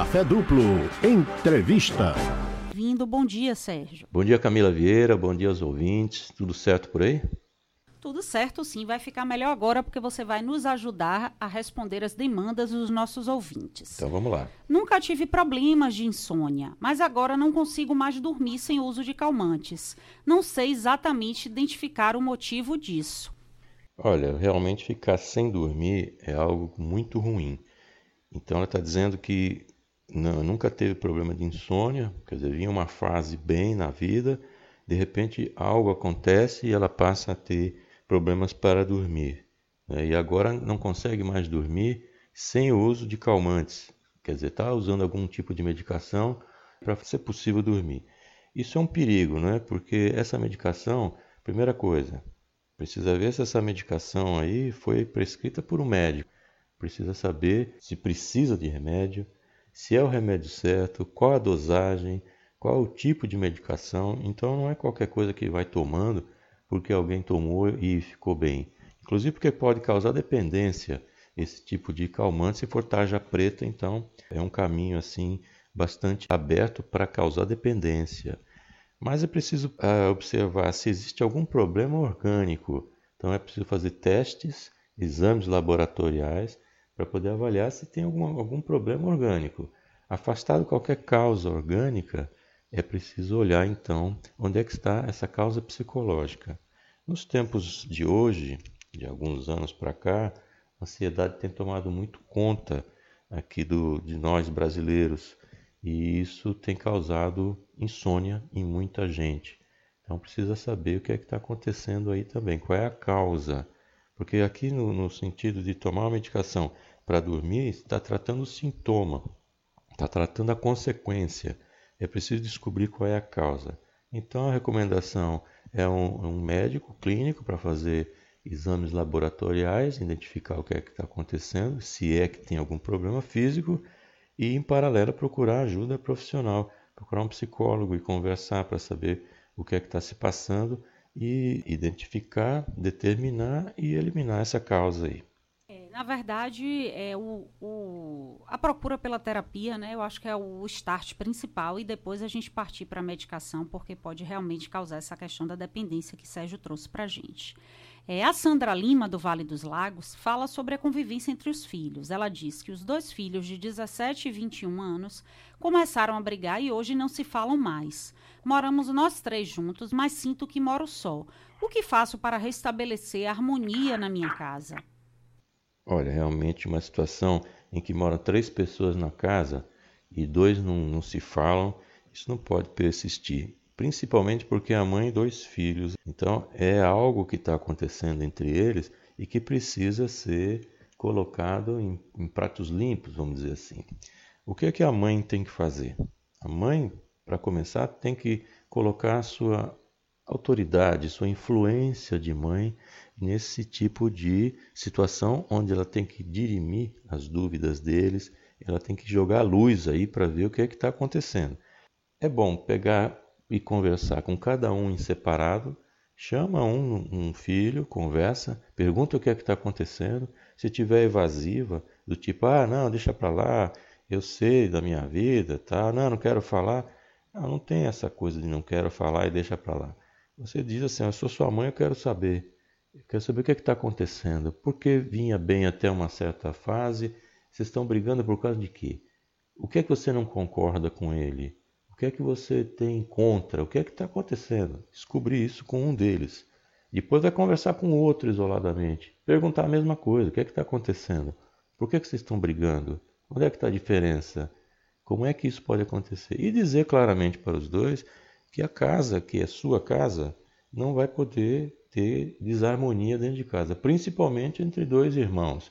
Café Duplo. Entrevista. Vindo, bom dia, Sérgio. Bom dia, Camila Vieira. Bom dia aos ouvintes. Tudo certo por aí? Tudo certo, sim. Vai ficar melhor agora porque você vai nos ajudar a responder as demandas dos nossos ouvintes. Então vamos lá. Nunca tive problemas de insônia, mas agora não consigo mais dormir sem uso de calmantes. Não sei exatamente identificar o motivo disso. Olha, realmente ficar sem dormir é algo muito ruim. Então ela está dizendo que não, nunca teve problema de insônia, quer dizer, vinha uma fase bem na vida, de repente algo acontece e ela passa a ter problemas para dormir. Né? E agora não consegue mais dormir sem o uso de calmantes, quer dizer, está usando algum tipo de medicação para ser possível dormir. Isso é um perigo, não é? Porque essa medicação, primeira coisa, precisa ver se essa medicação aí foi prescrita por um médico precisa saber se precisa de remédio, se é o remédio certo, qual a dosagem, qual o tipo de medicação. Então não é qualquer coisa que vai tomando porque alguém tomou e ficou bem. Inclusive porque pode causar dependência esse tipo de calmante se for tarja preta, então é um caminho assim bastante aberto para causar dependência. Mas é preciso uh, observar se existe algum problema orgânico. Então é preciso fazer testes, exames laboratoriais para poder avaliar se tem algum, algum problema orgânico. Afastado qualquer causa orgânica, é preciso olhar então onde é que está essa causa psicológica. Nos tempos de hoje, de alguns anos para cá, a ansiedade tem tomado muito conta aqui do, de nós brasileiros e isso tem causado insônia em muita gente. Então precisa saber o que é que está acontecendo aí também, qual é a causa. Porque aqui no, no sentido de tomar uma medicação para dormir está tratando o sintoma, está tratando a consequência. É preciso descobrir qual é a causa. Então a recomendação é um, um médico clínico para fazer exames laboratoriais, identificar o que é que está acontecendo, se é que tem algum problema físico, e em paralelo procurar ajuda profissional, procurar um psicólogo e conversar para saber o que é que está se passando e identificar, determinar e eliminar essa causa aí na verdade, é o, o, a procura pela terapia, né? Eu acho que é o start principal e depois a gente partir para a medicação, porque pode realmente causar essa questão da dependência que Sérgio trouxe para a gente. É, a Sandra Lima, do Vale dos Lagos, fala sobre a convivência entre os filhos. Ela diz que os dois filhos de 17 e 21 anos começaram a brigar e hoje não se falam mais. Moramos nós três juntos, mas sinto que moro só. O que faço para restabelecer a harmonia na minha casa? Olha, realmente uma situação em que moram três pessoas na casa e dois não, não se falam, isso não pode persistir. Principalmente porque a mãe e dois filhos. Então é algo que está acontecendo entre eles e que precisa ser colocado em, em pratos limpos, vamos dizer assim. O que é que a mãe tem que fazer? A mãe, para começar, tem que colocar sua autoridade, sua influência de mãe nesse tipo de situação onde ela tem que dirimir as dúvidas deles, ela tem que jogar a luz aí para ver o que é que está acontecendo. É bom pegar e conversar com cada um em separado, chama um, um filho, conversa, pergunta o que é que está acontecendo. Se tiver evasiva, do tipo, ah, não, deixa para lá, eu sei da minha vida, tá? Não, não quero falar. Não, não tem essa coisa de não quero falar e deixa para lá. Você diz assim: Eu sou sua mãe, eu quero saber. Eu quero saber o que é está acontecendo. Por que vinha bem até uma certa fase? Vocês estão brigando por causa de quê? O que é que você não concorda com ele? Que é que você tem contra? O que é que está acontecendo? Descobrir isso com um deles. Depois vai conversar com o outro isoladamente. Perguntar a mesma coisa. O que é que está acontecendo? Por que, é que vocês estão brigando? Onde é que está a diferença? Como é que isso pode acontecer? E dizer claramente para os dois que a casa, que é sua casa, não vai poder ter desarmonia dentro de casa, principalmente entre dois irmãos.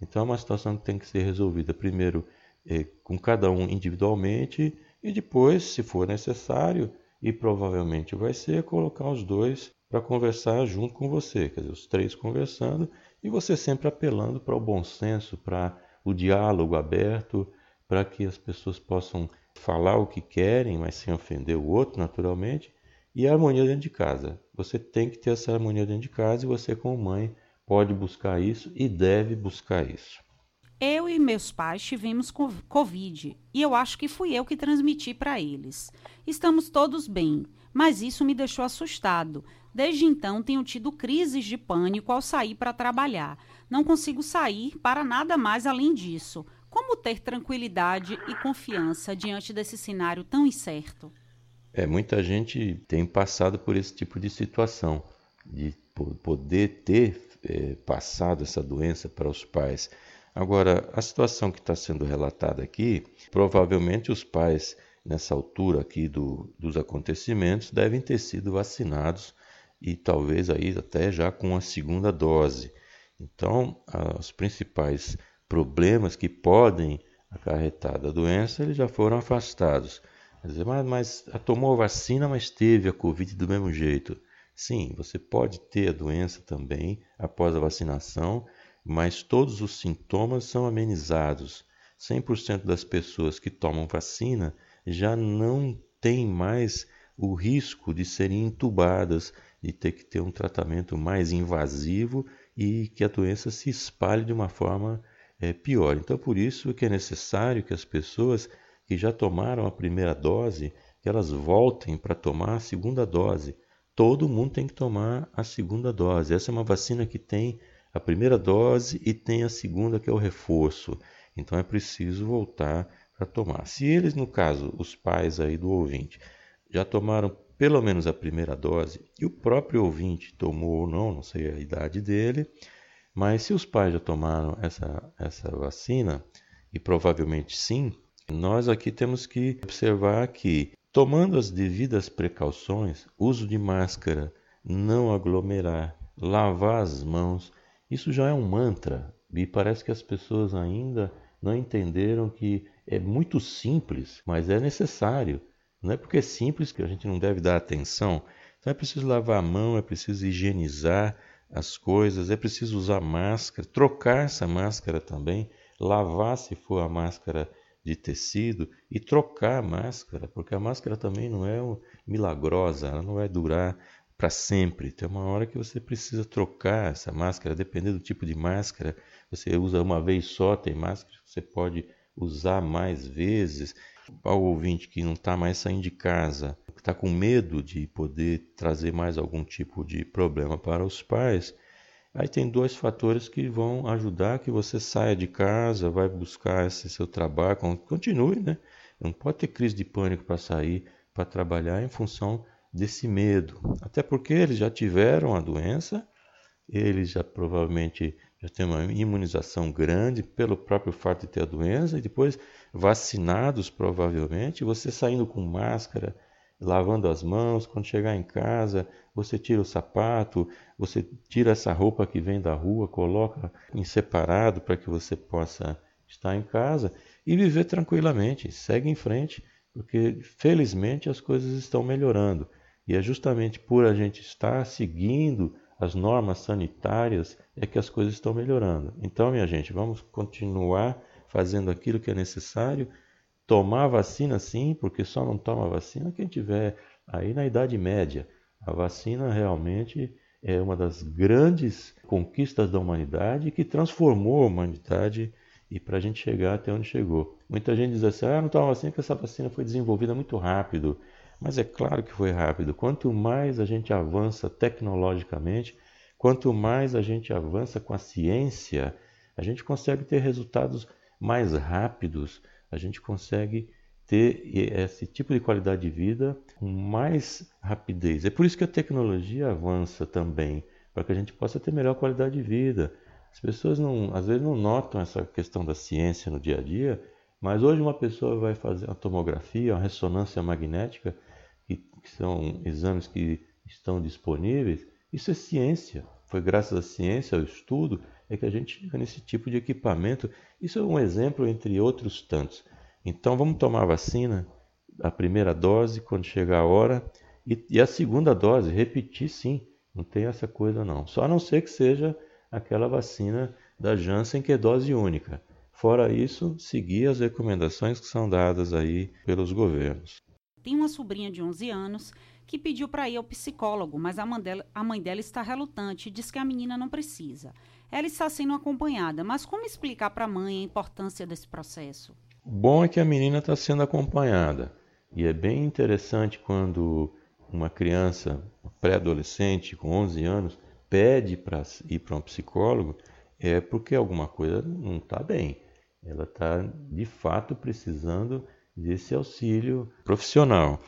Então é uma situação que tem que ser resolvida primeiro é, com cada um individualmente e depois, se for necessário, e provavelmente vai ser, colocar os dois para conversar junto com você, quer dizer, os três conversando e você sempre apelando para o bom senso, para o diálogo aberto, para que as pessoas possam falar o que querem, mas sem ofender o outro, naturalmente, e a harmonia dentro de casa. Você tem que ter essa harmonia dentro de casa e você, como mãe, pode buscar isso e deve buscar isso. Eu e meus pais tivemos Covid e eu acho que fui eu que transmiti para eles. Estamos todos bem, mas isso me deixou assustado. Desde então tenho tido crises de pânico ao sair para trabalhar. Não consigo sair para nada mais além disso. Como ter tranquilidade e confiança diante desse cenário tão incerto? É, muita gente tem passado por esse tipo de situação, de poder ter é, passado essa doença para os pais. Agora, a situação que está sendo relatada aqui, provavelmente os pais, nessa altura aqui do, dos acontecimentos, devem ter sido vacinados e talvez aí até já com a segunda dose. Então, os principais problemas que podem acarretar da doença, eles já foram afastados. Mas, mas tomou a vacina, mas teve a Covid do mesmo jeito. Sim, você pode ter a doença também após a vacinação, mas todos os sintomas são amenizados. 100% das pessoas que tomam vacina já não têm mais o risco de serem entubadas, de ter que ter um tratamento mais invasivo e que a doença se espalhe de uma forma é, pior. Então, por isso que é necessário que as pessoas que já tomaram a primeira dose, que elas voltem para tomar a segunda dose. Todo mundo tem que tomar a segunda dose. Essa é uma vacina que tem a primeira dose e tem a segunda, que é o reforço. Então é preciso voltar para tomar. Se eles, no caso, os pais aí do ouvinte, já tomaram pelo menos a primeira dose, e o próprio ouvinte tomou ou não, não sei a idade dele, mas se os pais já tomaram essa, essa vacina, e provavelmente sim, nós aqui temos que observar que, tomando as devidas precauções, uso de máscara, não aglomerar, lavar as mãos, isso já é um mantra e parece que as pessoas ainda não entenderam que é muito simples, mas é necessário. Não é porque é simples que a gente não deve dar atenção. Então é preciso lavar a mão, é preciso higienizar as coisas, é preciso usar máscara, trocar essa máscara também, lavar se for a máscara de tecido e trocar a máscara, porque a máscara também não é milagrosa, ela não vai durar para sempre. Tem uma hora que você precisa trocar essa máscara, dependendo do tipo de máscara. Você usa uma vez só, tem máscara que você pode usar mais vezes. Ao ouvinte que não está mais saindo de casa, que está com medo de poder trazer mais algum tipo de problema para os pais, Aí tem dois fatores que vão ajudar que você saia de casa, vai buscar esse seu trabalho, continue, né? Não pode ter crise de pânico para sair, para trabalhar em função desse medo. Até porque eles já tiveram a doença, eles já provavelmente já têm uma imunização grande pelo próprio fato de ter a doença, e depois vacinados provavelmente, você saindo com máscara, lavando as mãos, quando chegar em casa, você tira o sapato, você tira essa roupa que vem da rua, coloca em separado para que você possa estar em casa e viver tranquilamente, segue em frente, porque felizmente as coisas estão melhorando. E é justamente por a gente estar seguindo as normas sanitárias é que as coisas estão melhorando. Então, minha gente, vamos continuar fazendo aquilo que é necessário Tomar vacina sim, porque só não toma vacina quem tiver aí na Idade Média. A vacina realmente é uma das grandes conquistas da humanidade que transformou a humanidade e para a gente chegar até onde chegou. Muita gente diz assim, ah, não toma vacina porque essa vacina foi desenvolvida muito rápido. Mas é claro que foi rápido. Quanto mais a gente avança tecnologicamente, quanto mais a gente avança com a ciência, a gente consegue ter resultados mais rápidos a gente consegue ter esse tipo de qualidade de vida com mais rapidez. É por isso que a tecnologia avança também, para que a gente possa ter melhor qualidade de vida. As pessoas não, às vezes não notam essa questão da ciência no dia a dia, mas hoje uma pessoa vai fazer uma tomografia, uma ressonância magnética, que, que são exames que estão disponíveis. Isso é ciência. Foi graças à ciência, ao estudo, é que a gente chega nesse tipo de equipamento. Isso é um exemplo entre outros tantos. Então vamos tomar a vacina, a primeira dose quando chegar a hora e, e a segunda dose, repetir sim. Não tem essa coisa não. Só a não ser que seja aquela vacina da Janssen que é dose única. Fora isso, seguir as recomendações que são dadas aí pelos governos. Tem uma sobrinha de 11 anos que pediu para ir ao psicólogo, mas a mãe, dela, a mãe dela está relutante e diz que a menina não precisa. ela está sendo acompanhada. Mas como explicar para a mãe a importância desse processo? Bom é que a menina está sendo acompanhada. E é bem interessante quando uma criança pré-adolescente com 11 anos pede para ir para um psicólogo, é porque alguma coisa não está bem. Ela está de fato precisando desse auxílio profissional.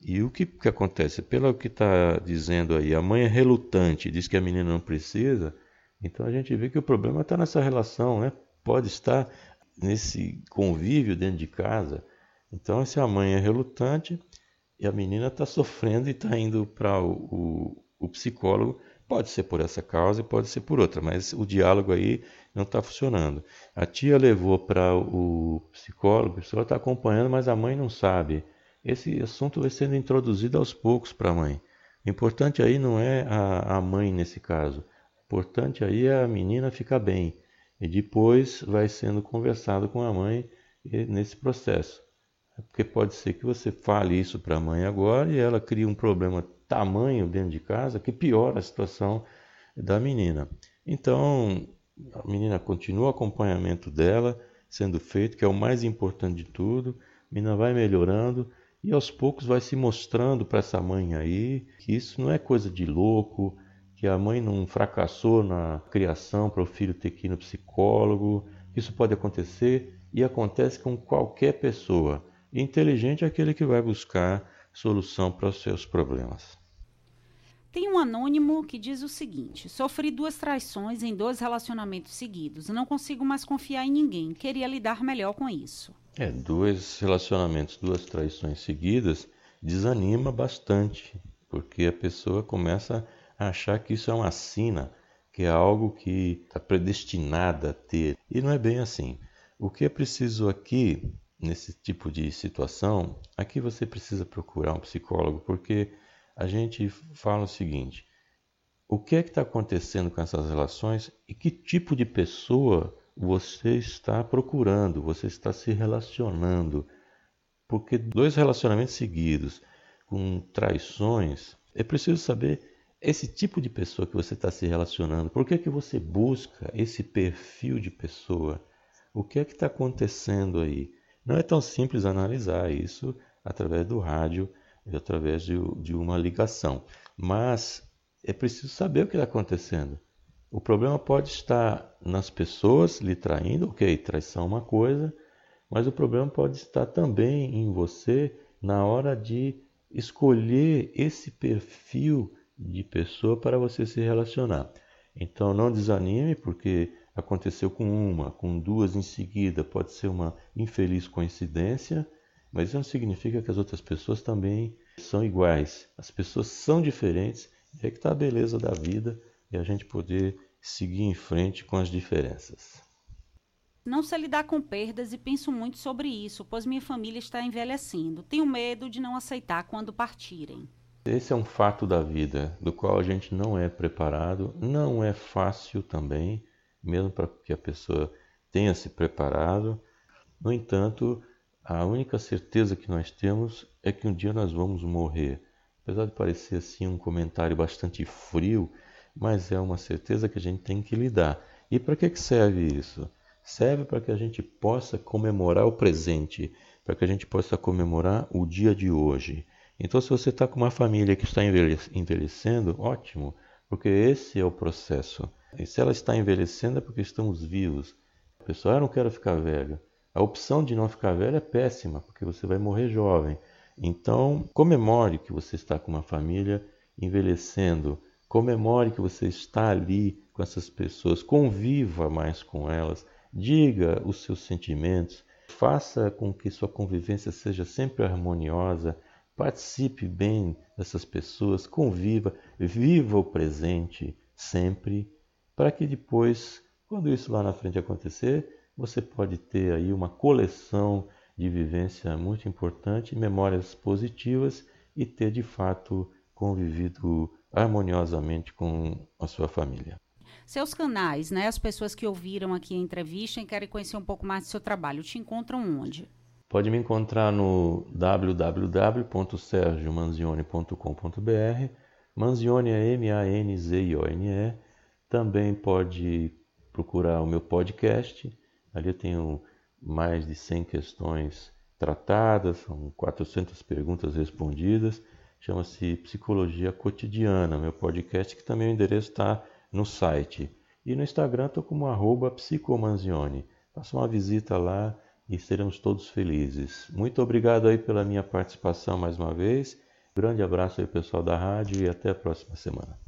E o que, que acontece? Pelo que está dizendo aí, a mãe é relutante, diz que a menina não precisa, então a gente vê que o problema está nessa relação, né? Pode estar nesse convívio dentro de casa. Então, se a mãe é relutante e a menina está sofrendo e está indo para o, o, o, psicólogo, pode ser por essa causa e pode ser por outra, mas o diálogo aí não está funcionando. A tia levou para o psicólogo, o psicólogo está acompanhando, mas a mãe não sabe. Esse assunto vai sendo introduzido aos poucos para a mãe. O importante aí não é a, a mãe nesse caso. O importante aí é a menina ficar bem. E depois vai sendo conversado com a mãe nesse processo. Porque pode ser que você fale isso para a mãe agora e ela cria um problema tamanho dentro de casa que piora a situação da menina. Então, a menina continua o acompanhamento dela sendo feito, que é o mais importante de tudo. A menina vai melhorando e aos poucos vai se mostrando para essa mãe aí que isso não é coisa de louco, que a mãe não fracassou na criação para o filho ter que ir no psicólogo. Isso pode acontecer e acontece com qualquer pessoa. Inteligente é aquele que vai buscar solução para os seus problemas. Tem um anônimo que diz o seguinte: Sofri duas traições em dois relacionamentos seguidos. Não consigo mais confiar em ninguém. Queria lidar melhor com isso. É, dois relacionamentos, duas traições seguidas desanima bastante, porque a pessoa começa a achar que isso é uma sina, que é algo que está predestinada a ter. E não é bem assim. O que é preciso aqui, nesse tipo de situação, aqui você precisa procurar um psicólogo, porque a gente fala o seguinte: o que é que está acontecendo com essas relações e que tipo de pessoa você está procurando, você está se relacionando. Porque dois relacionamentos seguidos com traições, é preciso saber esse tipo de pessoa que você está se relacionando, por que, que você busca esse perfil de pessoa? O que é que está acontecendo aí? Não é tão simples analisar isso através do rádio através de, de uma ligação, mas é preciso saber o que está acontecendo. O problema pode estar nas pessoas lhe traindo, ok, traição é uma coisa, mas o problema pode estar também em você na hora de escolher esse perfil de pessoa para você se relacionar. Então não desanime, porque aconteceu com uma, com duas em seguida, pode ser uma infeliz coincidência, mas isso não significa que as outras pessoas também são iguais. As pessoas são diferentes, e é que está a beleza da vida e a gente poder seguir em frente com as diferenças. Não sei lidar com perdas e penso muito sobre isso, pois minha família está envelhecendo. Tenho medo de não aceitar quando partirem. Esse é um fato da vida do qual a gente não é preparado, não é fácil também, mesmo para que a pessoa tenha se preparado. No entanto, a única certeza que nós temos é que um dia nós vamos morrer. Apesar de parecer assim um comentário bastante frio, mas é uma certeza que a gente tem que lidar. E para que serve isso? Serve para que a gente possa comemorar o presente, para que a gente possa comemorar o dia de hoje. Então, se você está com uma família que está envelhecendo, ótimo, porque esse é o processo. E se ela está envelhecendo é porque estamos vivos. A pessoa, ah, não quero ficar velho. A opção de não ficar velho é péssima, porque você vai morrer jovem. Então, comemore que você está com uma família envelhecendo. Comemore que você está ali com essas pessoas. Conviva mais com elas. Diga os seus sentimentos. Faça com que sua convivência seja sempre harmoniosa Participe bem dessas pessoas, conviva, viva o presente sempre, para que depois, quando isso lá na frente acontecer, você pode ter aí uma coleção de vivência muito importante, memórias positivas e ter de fato convivido harmoniosamente com a sua família. Seus canais, né? As pessoas que ouviram aqui a entrevista e querem conhecer um pouco mais do seu trabalho, te encontram onde? Pode me encontrar no www.sergiomanzione.com.br. Manzione é M-A-N-Z-I-O-N-E. Também pode procurar o meu podcast. Ali eu tenho mais de 100 questões tratadas, são 400 perguntas respondidas. Chama-se Psicologia Cotidiana, meu podcast, que também o endereço está no site. E no Instagram estou como arroba psicomanzione. Faça uma visita lá e seremos todos felizes. Muito obrigado aí pela minha participação mais uma vez. Grande abraço aí pessoal da rádio e até a próxima semana.